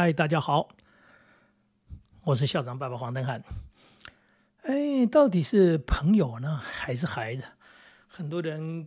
嗨，大家好，我是校长爸爸黄登汉。哎，到底是朋友呢，还是孩子？很多人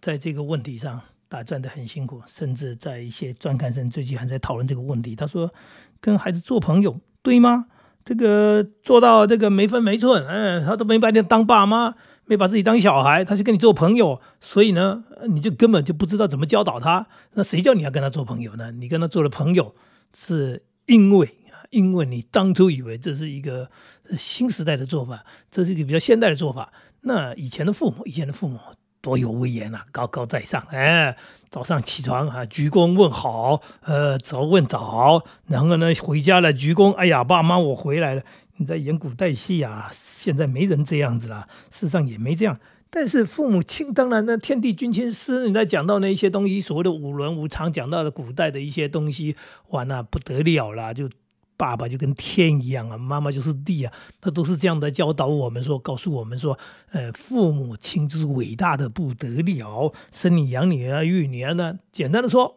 在这个问题上打转的很辛苦，甚至在一些专刊上最近还在讨论这个问题。他说：“跟孩子做朋友对吗？这个做到这个没分没寸，嗯，他都没把你当爸妈，没把自己当小孩，他就跟你做朋友，所以呢，你就根本就不知道怎么教导他。那谁叫你要跟他做朋友呢？你跟他做了朋友，是因为啊，因为你当初以为这是一个新时代的做法，这是一个比较现代的做法。那以前的父母，以前的父母。”多有威严啊，高高在上。哎，早上起床啊，鞠躬问好，呃，早问早。然后呢，回家了鞠躬。哎呀，爸妈，我回来了。你在演古代戏啊？现在没人这样子了，世上也没这样。但是父母亲，当然呢，天地君亲师，你在讲到那一些东西，所谓的五伦五常，讲到的古代的一些东西，哇，那不得了了，就。爸爸就跟天一样啊，妈妈就是地啊，他都是这样的教导我们说，告诉我们说，呃，父母亲就是伟大的不得了，生你养你啊，育你啊呢。简单的说，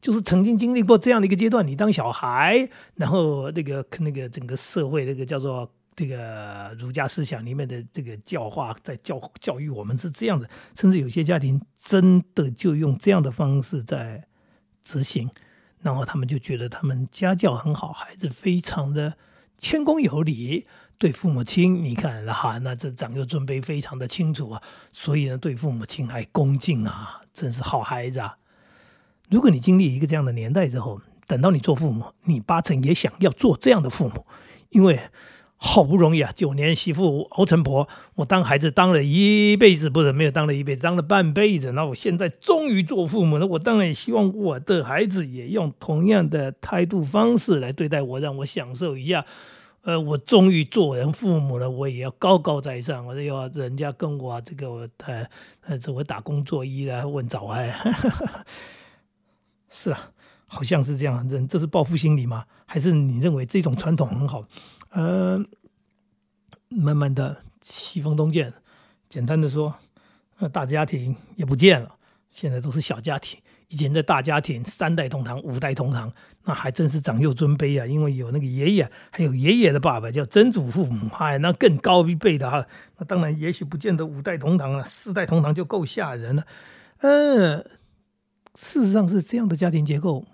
就是曾经经历过这样的一个阶段，你当小孩，然后那个那个整个社会那个叫做这个儒家思想里面的这个教化，在教教育我们是这样的，甚至有些家庭真的就用这样的方式在执行。然后他们就觉得他们家教很好，孩子非常的谦恭有礼，对父母亲，你看哈，那这长幼尊卑非常的清楚啊，所以呢，对父母亲还恭敬啊，真是好孩子啊。如果你经历一个这样的年代之后，等到你做父母，你八成也想要做这样的父母，因为。好不容易啊，九年媳妇熬成婆，我当孩子当了一辈子，不是没有当了一辈子，当了半辈子。那我现在终于做父母了，我当然也希望我的孩子也用同样的态度方式来对待我，让我享受一下。呃，我终于做人父母了，我也要高高在上，我要人家跟我这个呃呃，这我打工作揖来问早安。是啊，好像是这样，这这是报复心理吗？还是你认为这种传统很好？呃，慢慢的西风东渐，简单的说，呃，大家庭也不见了，现在都是小家庭。以前的大家庭，三代同堂、五代同堂，那还真是长幼尊卑啊，因为有那个爷爷，还有爷爷的爸爸叫曾祖父母，哎，那更高一辈的哈。那当然，也许不见得五代同堂了，四代同堂就够吓人了。呃，事实上是这样的家庭结构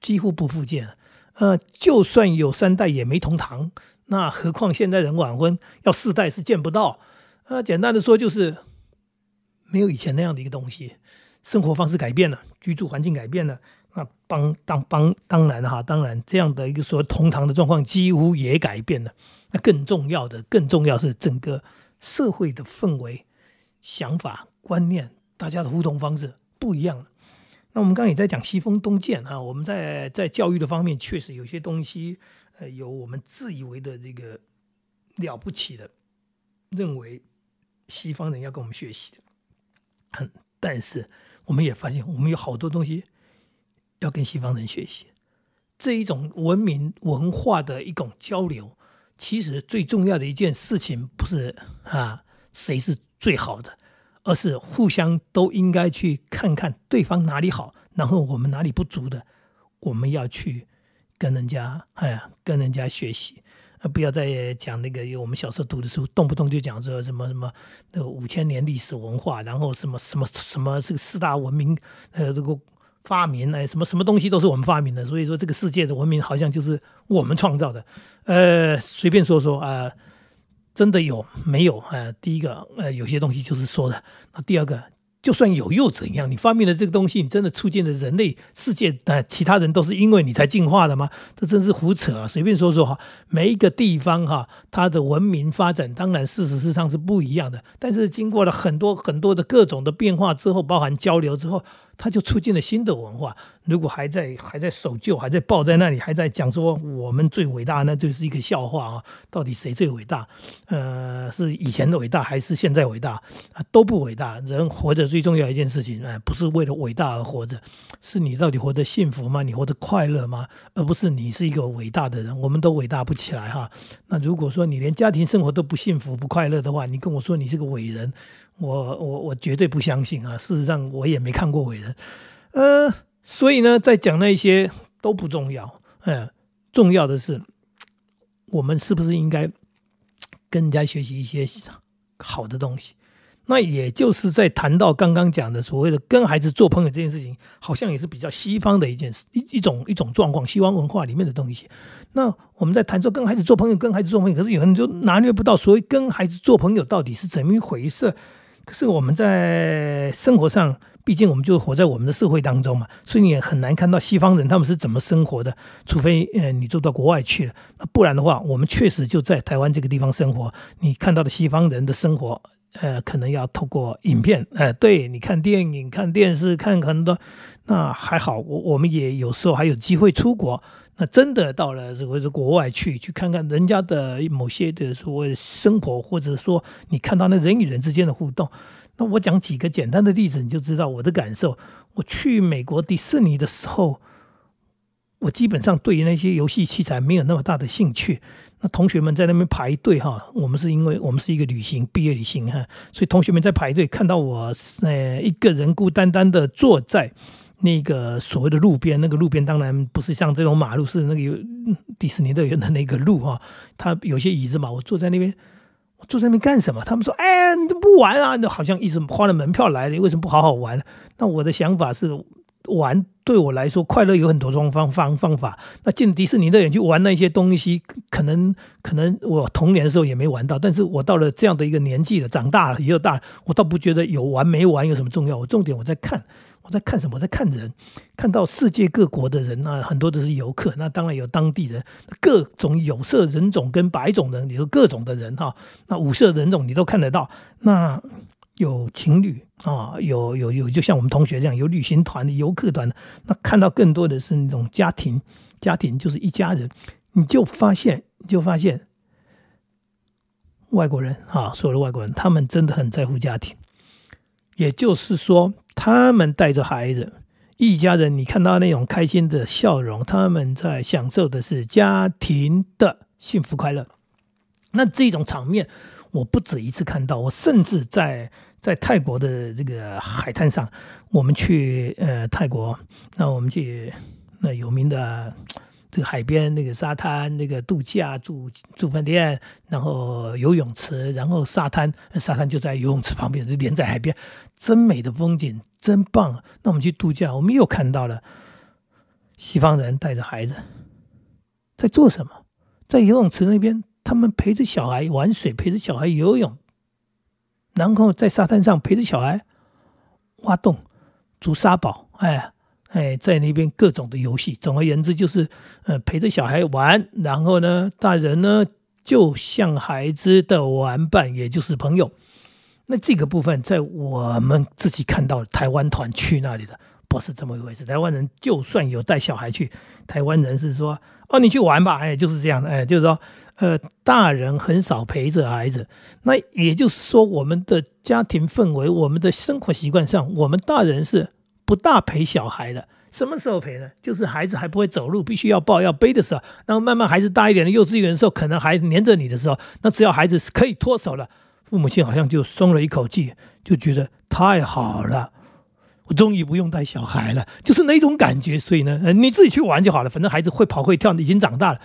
几乎不复见。呃，就算有三代也没同堂，那何况现在人晚婚要四代是见不到。呃，简单的说就是没有以前那样的一个东西，生活方式改变了，居住环境改变了，那帮当帮当然哈，当然这样的一个说同堂的状况几乎也改变了。那更重要的，更重要是整个社会的氛围、想法、观念，大家的互动方式不一样了。那我们刚刚也在讲西风东渐啊，我们在在教育的方面确实有些东西，呃，有我们自以为的这个了不起的，认为西方人要跟我们学习的，但是我们也发现我们有好多东西要跟西方人学习。这一种文明文化的一种交流，其实最重要的一件事情不是啊谁是最好的。而是互相都应该去看看对方哪里好，然后我们哪里不足的，我们要去跟人家哎，跟人家学习，啊，不要再讲那个，因为我们小时候读的书，动不动就讲说什么什么那五千年历史文化，然后什么什么什么这个四大文明，呃，这个发明哎，什么什么东西都是我们发明的，所以说这个世界的文明好像就是我们创造的，呃，随便说说啊。真的有没有？呃，第一个，呃，有些东西就是说的。那第二个，就算有又怎样？你发明了这个东西，你真的促进了人类世界的其他人都是因为你才进化的吗？这真是胡扯啊！随便说说哈，每一个地方哈，它的文明发展当然事实上是不一样的，但是经过了很多很多的各种的变化之后，包含交流之后。它就促进了新的文化。如果还在还在守旧，还在抱在那里，还在讲说我们最伟大，那就是一个笑话啊！到底谁最伟大？呃，是以前的伟大还是现在伟大？啊，都不伟大。人活着最重要一件事情，哎，不是为了伟大而活着，是你到底活得幸福吗？你活得快乐吗？而不是你是一个伟大的人。我们都伟大不起来哈。那如果说你连家庭生活都不幸福、不快乐的话，你跟我说你是个伟人。我我我绝对不相信啊！事实上，我也没看过伟人，呃，所以呢，在讲那些都不重要，嗯，重要的是我们是不是应该跟人家学习一些好的东西？那也就是在谈到刚刚讲的所谓的跟孩子做朋友这件事情，好像也是比较西方的一件事，一一种一种状况，西方文化里面的东西。那我们在谈说跟孩子做朋友，跟孩子做朋友，可是有人就拿捏不到所谓跟孩子做朋友到底是怎么一回事。可是我们在生活上，毕竟我们就活在我们的社会当中嘛，所以你也很难看到西方人他们是怎么生活的，除非呃你住到国外去了，那不然的话，我们确实就在台湾这个地方生活，你看到的西方人的生活。呃，可能要透过影片，呃，对你看电影、看电视、看很多，那还好，我我们也有时候还有机会出国，那真的到了所谓的国外去，去看看人家的某些的所谓生活，或者说你看到那人与人之间的互动。那我讲几个简单的例子，你就知道我的感受。我去美国迪士尼的时候。我基本上对于那些游戏器材没有那么大的兴趣。那同学们在那边排队哈，我们是因为我们是一个旅行毕业旅行哈，所以同学们在排队看到我呃一个人孤单单的坐在那个所谓的路边，那个路边当然不是像这种马路，是那个有迪士尼乐园的那个路哈。他有些椅子嘛，我坐在那边，我坐在那边干什么？他们说：“哎，你都不玩啊？那好像一直花了门票来的，为什么不好好玩？”那我的想法是。玩对我来说，快乐有很多种方方方法。那进迪士尼乐园去玩那些东西，可能可能我童年的时候也没玩到。但是我到了这样的一个年纪了，长大了也有大，我倒不觉得有玩没玩有什么重要。我重点我在看，在看什么？在看人，看到世界各国的人啊，很多都是游客。那当然有当地人，各种有色人种跟白种人，你说各种的人哈，那五色人种你都看得到。那。有情侣啊，有有有，就像我们同学这样，有旅行团的游客团的，那看到更多的是那种家庭，家庭就是一家人，你就发现，你就发现，外国人啊，所有的外国人，他们真的很在乎家庭，也就是说，他们带着孩子，一家人，你看到那种开心的笑容，他们在享受的是家庭的幸福快乐，那这种场面，我不止一次看到，我甚至在。在泰国的这个海滩上，我们去呃泰国，那我们去那有名的这个海边那个沙滩那个度假住住饭店，然后游泳池，然后沙滩沙滩就在游泳池旁边，就连在海边，真美的风景，真棒。那我们去度假，我们又看到了西方人带着孩子在做什么？在游泳池那边，他们陪着小孩玩水，陪着小孩游泳。然后在沙滩上陪着小孩挖洞、筑沙堡，哎哎，在那边各种的游戏。总而言之，就是呃陪着小孩玩。然后呢，大人呢就像孩子的玩伴，也就是朋友。那这个部分，在我们自己看到台湾团去那里的，不是这么一回事。台湾人就算有带小孩去，台湾人是说。哦，你去玩吧，哎，就是这样的，哎，就是说，呃，大人很少陪着孩子，那也就是说，我们的家庭氛围，我们的生活习惯上，我们大人是不大陪小孩的。什么时候陪呢？就是孩子还不会走路，必须要抱要背的时候，然后慢慢孩子大一点的幼稚园的时候，可能还黏着你的时候，那只要孩子是可以脱手了，父母亲好像就松了一口气，就觉得太好了。我终于不用带小孩了，就是那种感觉。所以呢，你自己去玩就好了，反正孩子会跑会跳，已经长大了。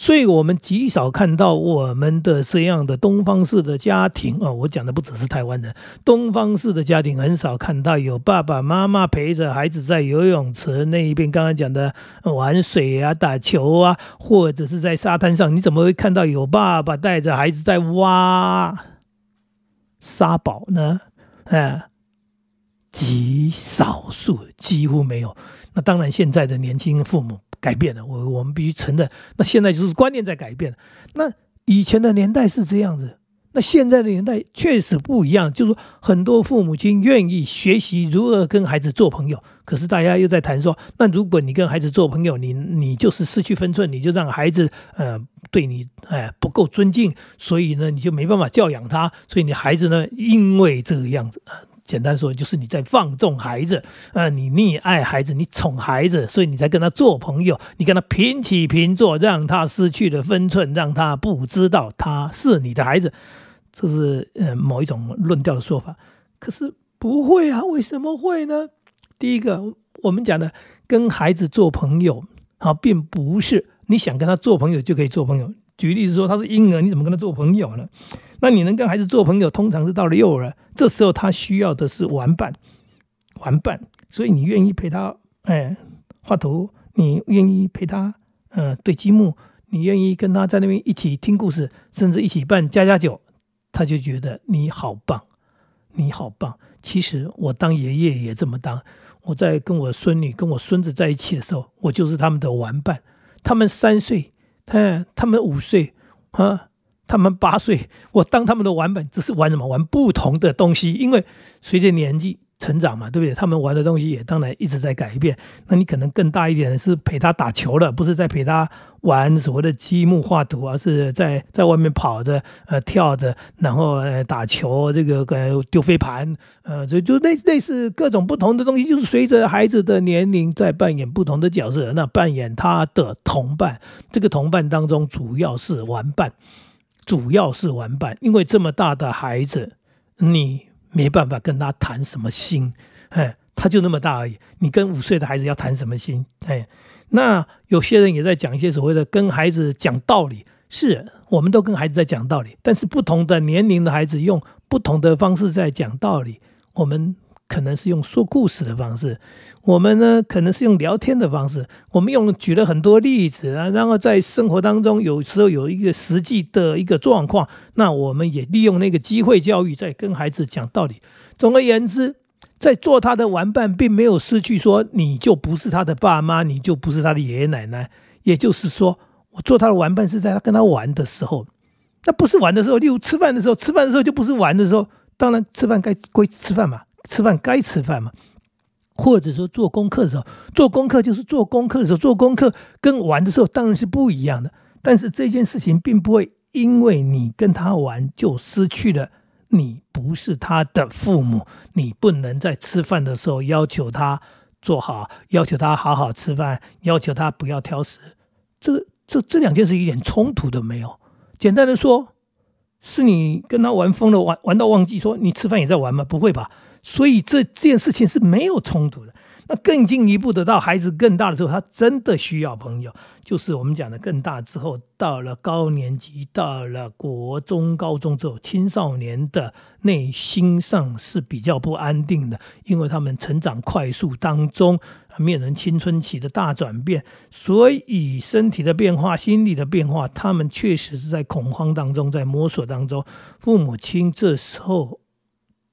所以我们极少看到我们的这样的东方式的家庭啊。我讲的不只是台湾人，东方式的家庭很少看到有爸爸妈妈陪着孩子在游泳池那一边，刚刚讲的玩水啊、打球啊，或者是在沙滩上，你怎么会看到有爸爸带着孩子在挖沙堡呢？哎。极少数，几乎没有。那当然，现在的年轻父母改变了，我我们必须承认。那现在就是观念在改变。那以前的年代是这样子，那现在的年代确实不一样。就是说，很多父母亲愿意学习如何跟孩子做朋友，可是大家又在谈说，那如果你跟孩子做朋友，你你就是失去分寸，你就让孩子呃对你哎不够尊敬，所以呢你就没办法教养他，所以你孩子呢因为这个样子。简单说，就是你在放纵孩子，呃，你溺爱孩子，你宠孩子，所以你才跟他做朋友，你跟他平起平坐，让他失去了分寸，让他不知道他是你的孩子，这是呃某一种论调的说法。可是不会啊，为什么会呢？第一个，我们讲的跟孩子做朋友，啊，并不是你想跟他做朋友就可以做朋友。举例子说，他是婴儿，你怎么跟他做朋友呢？那你能跟孩子做朋友，通常是到了幼儿，这时候他需要的是玩伴，玩伴。所以你愿意陪他，哎，画图，你愿意陪他，嗯，对积木，你愿意跟他在那边一起听故事，甚至一起办家家酒，他就觉得你好棒，你好棒。其实我当爷爷也这么当。我在跟我孙女、跟我孙子在一起的时候，我就是他们的玩伴。他们三岁，哎，他们五岁，啊，他们八岁，我当他们的玩伴，只是玩什么？玩不同的东西。因为随着年纪。成长嘛，对不对？他们玩的东西也当然一直在改变。那你可能更大一点的是陪他打球了，不是在陪他玩所谓的积木画图，而是在在外面跑着、呃跳着，然后呃打球，这个呃丢飞盘，呃就就类类似各种不同的东西，就是随着孩子的年龄在扮演不同的角色。那扮演他的同伴，这个同伴当中主要是玩伴，主要是玩伴，因为这么大的孩子，你。没办法跟他谈什么心，哎，他就那么大而已。你跟五岁的孩子要谈什么心？哎，那有些人也在讲一些所谓的跟孩子讲道理，是我们都跟孩子在讲道理，但是不同的年龄的孩子用不同的方式在讲道理，我们。可能是用说故事的方式，我们呢可能是用聊天的方式，我们用举了很多例子啊，然后在生活当中有时候有一个实际的一个状况，那我们也利用那个机会教育，在跟孩子讲道理。总而言之，在做他的玩伴，并没有失去说你就不是他的爸妈，你就不是他的爷爷奶奶。也就是说，我做他的玩伴是在他跟他玩的时候，那不是玩的时候，例如吃饭的时候，吃饭的时候就不是玩的时候。当然，吃饭该归吃饭嘛。吃饭该吃饭嘛，或者说做功课的时候，做功课就是做功课的时候，做功课跟玩的时候当然是不一样的。但是这件事情并不会因为你跟他玩就失去了你不是他的父母，你不能在吃饭的时候要求他做好，要求他好好吃饭，要求他不要挑食。这这这两件事一点冲突都没有。简单的说，是你跟他玩疯了，玩玩到忘记说你吃饭也在玩吗？不会吧？所以这这件事情是没有冲突的。那更进一步的，到孩子更大的时候，他真的需要朋友，就是我们讲的更大之后，到了高年级，到了国中、高中之后，青少年的内心上是比较不安定的，因为他们成长快速当中，面临青春期的大转变，所以身体的变化、心理的变化，他们确实是在恐慌当中，在摸索当中。父母亲这时候。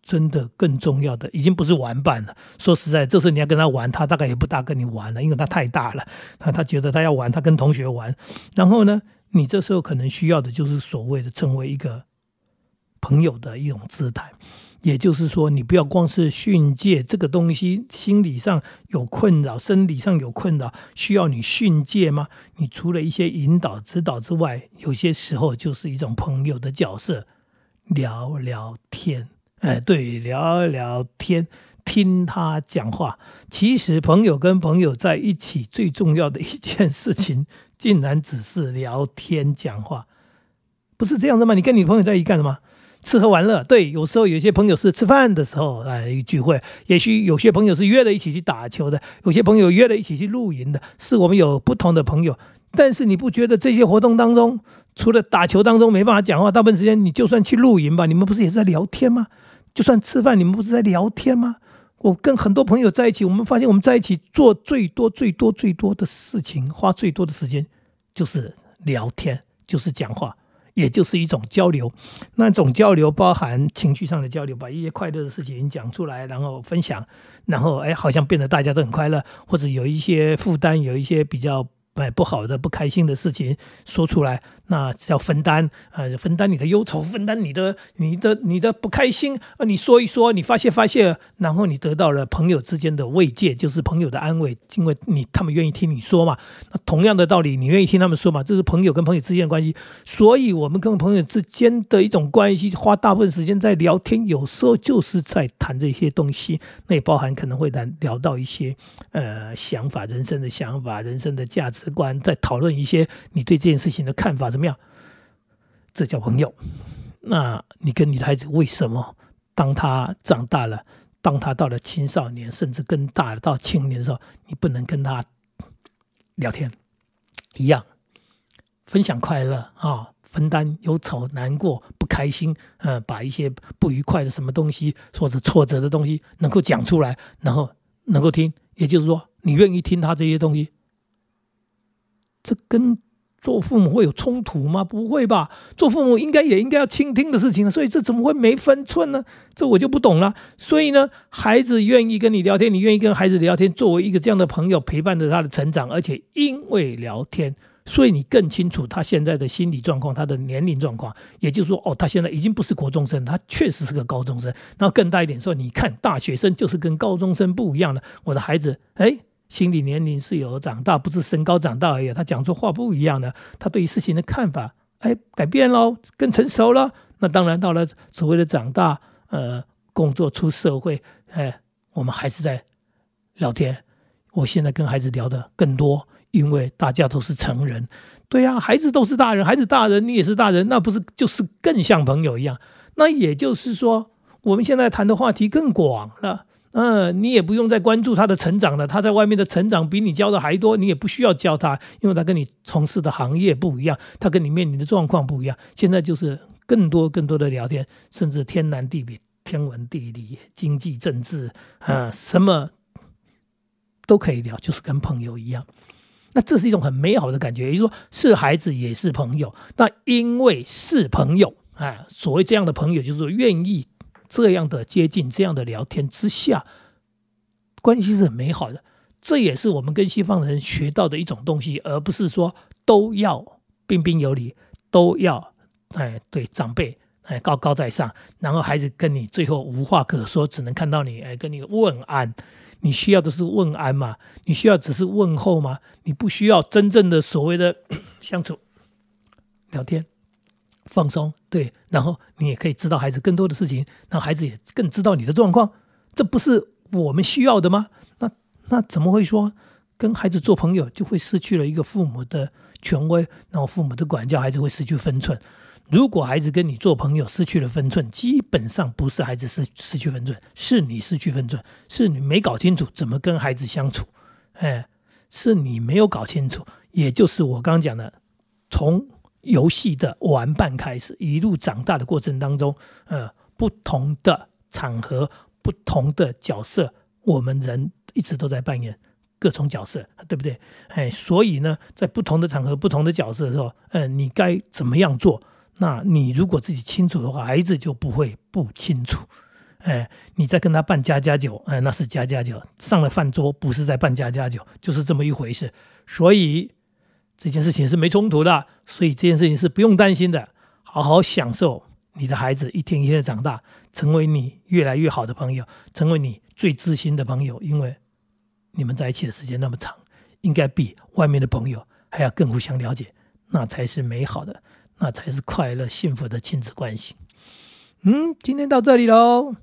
真的更重要的，已经不是玩伴了。说实在，这时候你要跟他玩，他大概也不大跟你玩了，因为他太大了。他他觉得他要玩，他跟同学玩。然后呢，你这时候可能需要的就是所谓的成为一个朋友的一种姿态。也就是说，你不要光是训诫这个东西，心理上有困扰，生理上有困扰，需要你训诫吗？你除了一些引导、指导之外，有些时候就是一种朋友的角色，聊聊天。哎，对，聊聊天，听他讲话。其实朋友跟朋友在一起最重要的一件事情，竟然只是聊天讲话，不是这样的吗？你跟你朋友在一起干什么？吃喝玩乐。对，有时候有些朋友是吃饭的时候来聚会，也许有些朋友是约了一起去打球的，有些朋友约了一起去露营的，是我们有不同的朋友。但是你不觉得这些活动当中，除了打球当中没办法讲话，大部分时间你就算去露营吧，你们不是也是在聊天吗？就算吃饭，你们不是在聊天吗？我跟很多朋友在一起，我们发现我们在一起做最多、最多、最多的事情，花最多的时间就是聊天，就是讲话，也就是一种交流。那种交流包含情绪上的交流，把一些快乐的事情讲出来，然后分享，然后哎，好像变得大家都很快乐，或者有一些负担，有一些比较哎不好的、不开心的事情说出来。那要分担，呃，分担你的忧愁，分担你的、你的、你的不开心，啊，你说一说，你发泄发泄，然后你得到了朋友之间的慰藉，就是朋友的安慰，因为你他们愿意听你说嘛。那同样的道理，你愿意听他们说嘛？这是朋友跟朋友之间的关系。所以，我们跟朋友之间的一种关系，花大部分时间在聊天，有时候就是在谈这些东西。那也包含可能会谈聊到一些呃想法、人生的想法、人生的价值观，在讨论一些你对这件事情的看法。怎么样？这叫朋友。那你跟你的孩子为什么，当他长大了，当他到了青少年，甚至更大了到青年的时候，你不能跟他聊天，一样分享快乐啊，分担忧愁、难过、不开心，呃，把一些不愉快的什么东西或者挫折的东西能够讲出来，然后能够听，也就是说，你愿意听他这些东西，这跟。做父母会有冲突吗？不会吧。做父母应该也应该要倾听的事情，所以这怎么会没分寸呢？这我就不懂了。所以呢，孩子愿意跟你聊天，你愿意跟孩子聊天，作为一个这样的朋友，陪伴着他的成长，而且因为聊天，所以你更清楚他现在的心理状况，他的年龄状况。也就是说，哦，他现在已经不是国中生，他确实是个高中生。然后更大一点说，你看大学生就是跟高中生不一样的。我的孩子，哎。心理年龄是有长大，不是身高长大而已。他讲出话不一样的，他对于事情的看法，哎，改变喽，更成熟了。那当然到了所谓的长大，呃，工作出社会，哎，我们还是在聊天。我现在跟孩子聊的更多，因为大家都是成人。对呀，孩子都是大人，孩子大人，你也是大人，那不是就是更像朋友一样？那也就是说，我们现在谈的话题更广了。嗯，你也不用再关注他的成长了。他在外面的成长比你教的还多，你也不需要教他，因为他跟你从事的行业不一样，他跟你面临的状况不一样。现在就是更多更多的聊天，甚至天南地北、天文地理、经济政治啊，什么都可以聊，就是跟朋友一样。那这是一种很美好的感觉，也就是说，是孩子也是朋友。那因为是朋友啊，所谓这样的朋友，就是愿意。这样的接近，这样的聊天之下，关系是很美好的。这也是我们跟西方人学到的一种东西，而不是说都要彬彬有礼，都要哎对长辈哎高高在上，然后孩子跟你最后无话可说，只能看到你哎跟你问安。你需要的是问安吗？你需要只是问候吗？你不需要真正的所谓的 相处聊天。放松，对，然后你也可以知道孩子更多的事情，让孩子也更知道你的状况，这不是我们需要的吗？那那怎么会说跟孩子做朋友就会失去了一个父母的权威，然后父母的管教，孩子会失去分寸？如果孩子跟你做朋友失去了分寸，基本上不是孩子失失去分寸，是你失去分寸，是你没搞清楚怎么跟孩子相处，哎，是你没有搞清楚，也就是我刚讲的，从。游戏的玩伴开始，一路长大的过程当中，呃，不同的场合、不同的角色，我们人一直都在扮演各种角色，对不对？哎，所以呢，在不同的场合、不同的角色的时候，呃，你该怎么样做？那你如果自己清楚的话，孩子就不会不清楚。哎，你在跟他办家家酒，哎，那是家家酒，上了饭桌不是在办家家酒，就是这么一回事。所以。这件事情是没冲突的，所以这件事情是不用担心的。好好享受你的孩子一天一天的长大，成为你越来越好的朋友，成为你最知心的朋友。因为你们在一起的时间那么长，应该比外面的朋友还要更互相了解，那才是美好的，那才是快乐幸福的亲子关系。嗯，今天到这里喽，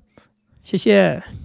谢谢。